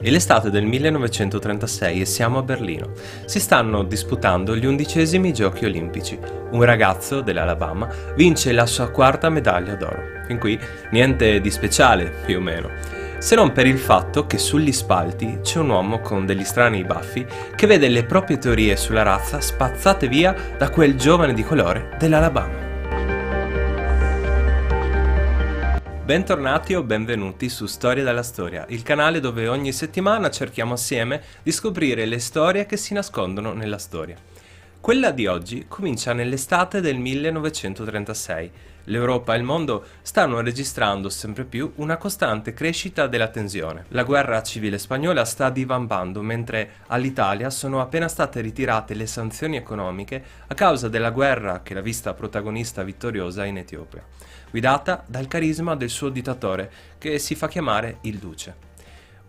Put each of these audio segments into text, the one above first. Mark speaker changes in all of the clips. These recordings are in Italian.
Speaker 1: È l'estate del 1936 e siamo a Berlino. Si stanno disputando gli undicesimi giochi olimpici. Un ragazzo dell'Alabama vince la sua quarta medaglia d'oro. Fin qui niente di speciale, più o meno. Se non per il fatto che sugli spalti c'è un uomo con degli strani baffi che vede le proprie teorie sulla razza spazzate via da quel giovane di colore dell'Alabama. Bentornati o benvenuti su Storia dalla Storia, il canale dove ogni settimana cerchiamo assieme di scoprire le storie che si nascondono nella storia. Quella di oggi comincia nell'estate del 1936. L'Europa e il mondo stanno registrando sempre più una costante crescita della tensione. La guerra civile spagnola sta divampando mentre all'Italia sono appena state ritirate le sanzioni economiche a causa della guerra che l'ha vista protagonista vittoriosa in Etiopia guidata dal carisma del suo dittatore, che si fa chiamare il Duce.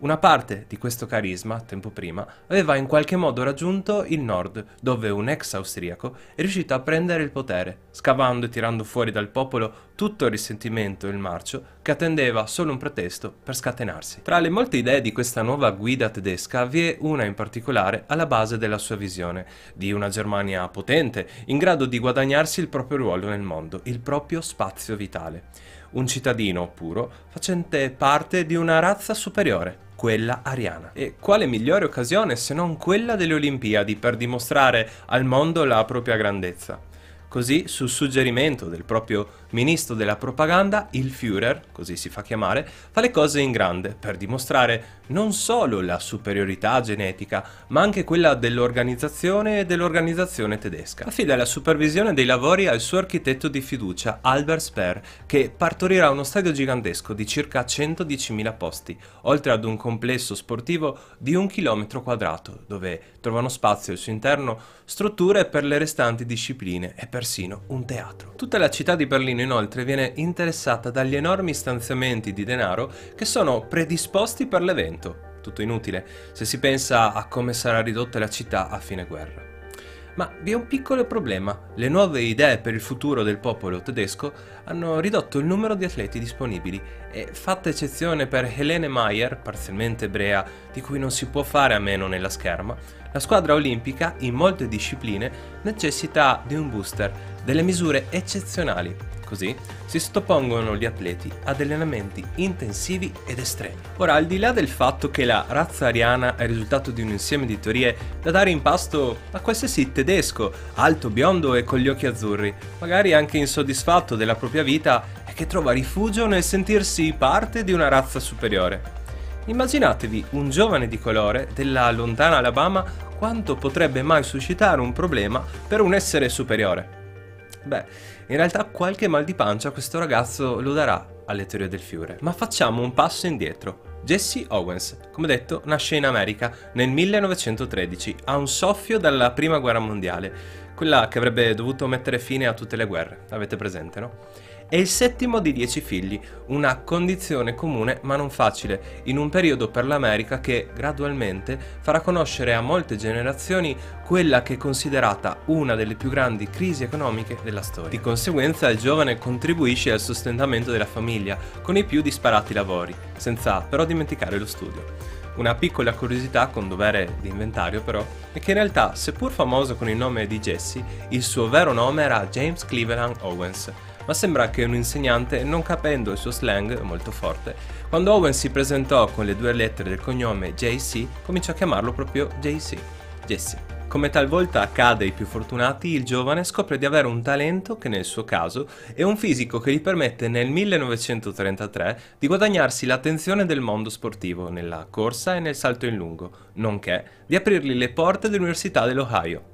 Speaker 1: Una parte di questo carisma, tempo prima, aveva in qualche modo raggiunto il nord, dove un ex austriaco è riuscito a prendere il potere, scavando e tirando fuori dal popolo tutto il risentimento e il marcio che attendeva solo un pretesto per scatenarsi. Tra le molte idee di questa nuova guida tedesca vi è una in particolare alla base della sua visione, di una Germania potente, in grado di guadagnarsi il proprio ruolo nel mondo, il proprio spazio vitale. Un cittadino puro facente parte di una razza superiore, quella ariana. E quale migliore occasione se non quella delle Olimpiadi per dimostrare al mondo la propria grandezza? Così, su suggerimento del proprio ministro della propaganda, il Führer, così si fa chiamare, fa le cose in grande per dimostrare non solo la superiorità genetica, ma anche quella dell'organizzazione e dell'organizzazione tedesca. Affida la supervisione dei lavori al suo architetto di fiducia, Albert Speer, che partorirà uno stadio gigantesco di circa 110.000 posti, oltre ad un complesso sportivo di un chilometro quadrato, dove trovano spazio al suo interno strutture per le restanti discipline e persino un teatro. Tutta la città di Berlino Berlino inoltre viene interessata dagli enormi stanziamenti di denaro che sono predisposti per l'evento. Tutto inutile se si pensa a come sarà ridotta la città a fine guerra. Ma vi è un piccolo problema. Le nuove idee per il futuro del popolo tedesco hanno ridotto il numero di atleti disponibili e, fatta eccezione per Helene Mayer, parzialmente ebrea, di cui non si può fare a meno nella scherma, la squadra olimpica in molte discipline necessita di un booster, delle misure eccezionali Così si sottopongono gli atleti ad allenamenti intensivi ed estremi. Ora, al di là del fatto che la razza ariana è il risultato di un insieme di teorie da dare in pasto a qualsiasi tedesco, alto, biondo e con gli occhi azzurri, magari anche insoddisfatto della propria vita e che trova rifugio nel sentirsi parte di una razza superiore. Immaginatevi un giovane di colore della lontana Alabama quanto potrebbe mai suscitare un problema per un essere superiore. Beh, in realtà qualche mal di pancia questo ragazzo lo darà alle teorie del fiore. Ma facciamo un passo indietro. Jesse Owens, come detto, nasce in America nel 1913, a un soffio dalla Prima Guerra Mondiale, quella che avrebbe dovuto mettere fine a tutte le guerre, avete presente, no? È il settimo di dieci figli, una condizione comune ma non facile, in un periodo per l'America che gradualmente farà conoscere a molte generazioni quella che è considerata una delle più grandi crisi economiche della storia. Di conseguenza il giovane contribuisce al sostentamento della famiglia con i più disparati lavori, senza però dimenticare lo studio. Una piccola curiosità con dovere di inventario però è che in realtà, seppur famoso con il nome di Jesse, il suo vero nome era James Cleveland Owens, ma sembra che un insegnante, non capendo il suo slang molto forte, quando Owen si presentò con le due lettere del cognome JC, cominciò a chiamarlo proprio JC, Jesse. Come talvolta accade ai più fortunati, il giovane scopre di avere un talento che nel suo caso è un fisico che gli permette nel 1933 di guadagnarsi l'attenzione del mondo sportivo nella corsa e nel salto in lungo, nonché di aprirgli le porte dell'Università dell'Ohio.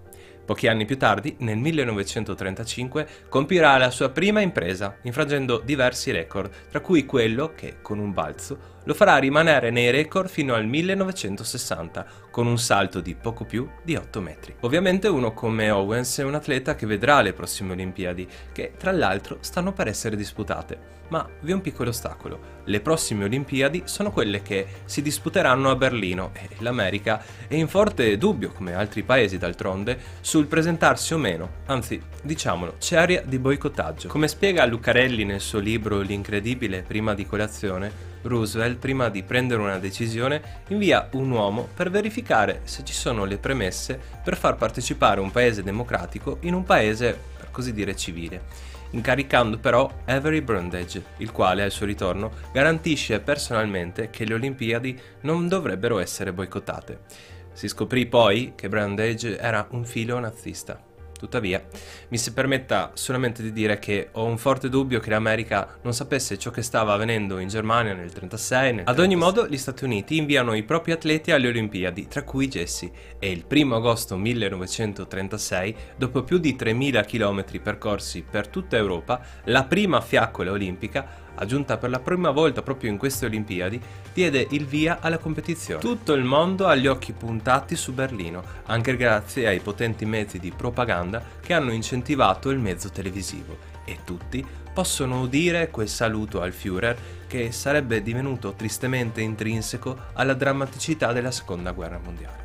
Speaker 1: Pochi anni più tardi, nel 1935, compirà la sua prima impresa, infrangendo diversi record, tra cui quello che, con un balzo, lo farà rimanere nei record fino al 1960, con un salto di poco più di 8 metri. Ovviamente uno come Owens è un atleta che vedrà le prossime Olimpiadi, che tra l'altro stanno per essere disputate. Ma vi è un piccolo ostacolo. Le prossime Olimpiadi sono quelle che si disputeranno a Berlino e l'America è in forte dubbio, come altri paesi d'altronde, sul presentarsi o meno. Anzi, diciamolo, c'è aria di boicottaggio. Come spiega Lucarelli nel suo libro L'incredibile prima di colazione, Roosevelt, prima di prendere una decisione, invia un uomo per verificare se ci sono le premesse per far partecipare un paese democratico in un paese, per così dire, civile incaricando però Avery Brundage, il quale al suo ritorno garantisce personalmente che le Olimpiadi non dovrebbero essere boicottate. Si scoprì poi che Brundage era un filo nazista. Tuttavia, mi si permetta solamente di dire che ho un forte dubbio che l'America non sapesse ciò che stava avvenendo in Germania nel 1936. Nel Ad ogni modo, gli Stati Uniti inviano i propri atleti alle Olimpiadi, tra cui Jesse, e il 1 agosto 1936, dopo più di 3.000 km percorsi per tutta Europa, la prima fiaccola olimpica aggiunta per la prima volta proprio in queste Olimpiadi, diede il via alla competizione. Tutto il mondo ha gli occhi puntati su Berlino, anche grazie ai potenti mezzi di propaganda che hanno incentivato il mezzo televisivo. E tutti possono udire quel saluto al Führer che sarebbe divenuto tristemente intrinseco alla drammaticità della seconda guerra mondiale.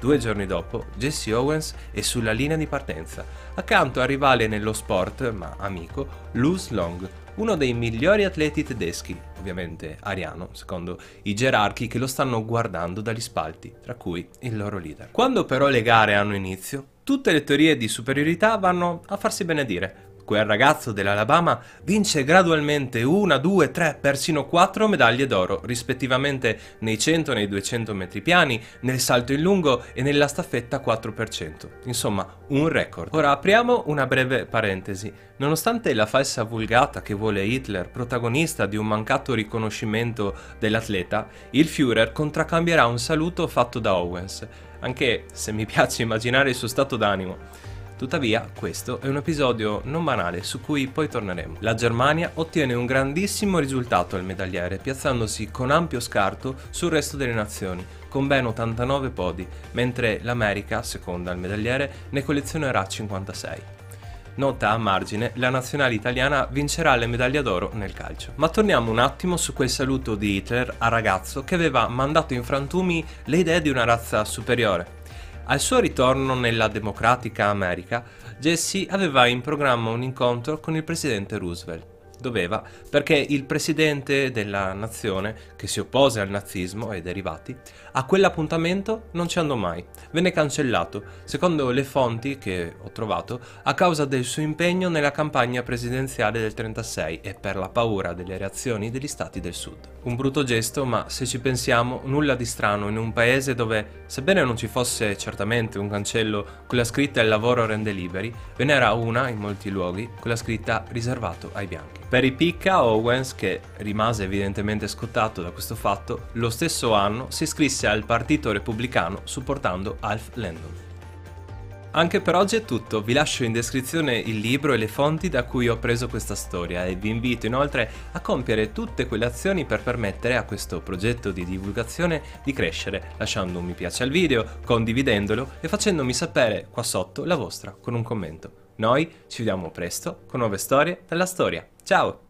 Speaker 1: Due giorni dopo, Jesse Owens è sulla linea di partenza, accanto al rivale nello sport, ma amico, Luz Long, uno dei migliori atleti tedeschi, ovviamente ariano, secondo i gerarchi che lo stanno guardando dagli spalti, tra cui il loro leader. Quando però le gare hanno inizio, tutte le teorie di superiorità vanno a farsi benedire, quel ragazzo dell'Alabama vince gradualmente una, due, tre, persino quattro medaglie d'oro, rispettivamente nei 100 e nei 200 metri piani, nel salto in lungo e nella staffetta 4%. Insomma, un record. Ora apriamo una breve parentesi. Nonostante la falsa vulgata che vuole Hitler protagonista di un mancato riconoscimento dell'atleta, il Führer contraccambierà un saluto fatto da Owens, anche se mi piace immaginare il suo stato d'animo. Tuttavia, questo è un episodio non banale su cui poi torneremo. La Germania ottiene un grandissimo risultato al medagliere, piazzandosi con ampio scarto sul resto delle nazioni, con ben 89 podi, mentre l'America, seconda al medagliere, ne collezionerà 56. Nota a margine, la nazionale italiana vincerà le medaglie d'oro nel calcio. Ma torniamo un attimo su quel saluto di Hitler al ragazzo che aveva mandato in frantumi le idee di una razza superiore. Al suo ritorno nella democratica America, Jesse aveva in programma un incontro con il presidente Roosevelt. Doveva, perché il presidente della nazione, che si oppose al nazismo e ai derivati, a quell'appuntamento non ci andò mai. Venne cancellato, secondo le fonti che ho trovato, a causa del suo impegno nella campagna presidenziale del 36 e per la paura delle reazioni degli stati del sud. Un brutto gesto, ma se ci pensiamo, nulla di strano in un paese dove, sebbene non ci fosse certamente un cancello con la scritta Il lavoro rende liberi, ve n'era una in molti luoghi con la scritta riservato ai bianchi. Per i picca Owens, che rimase evidentemente scottato da questo fatto, lo stesso anno si iscrisse al Partito Repubblicano supportando Alf Landon. Anche per oggi è tutto, vi lascio in descrizione il libro e le fonti da cui ho preso questa storia e vi invito inoltre a compiere tutte quelle azioni per permettere a questo progetto di divulgazione di crescere, lasciando un mi piace al video, condividendolo e facendomi sapere qua sotto la vostra con un commento. Noi ci vediamo presto con nuove storie della storia. Ciao!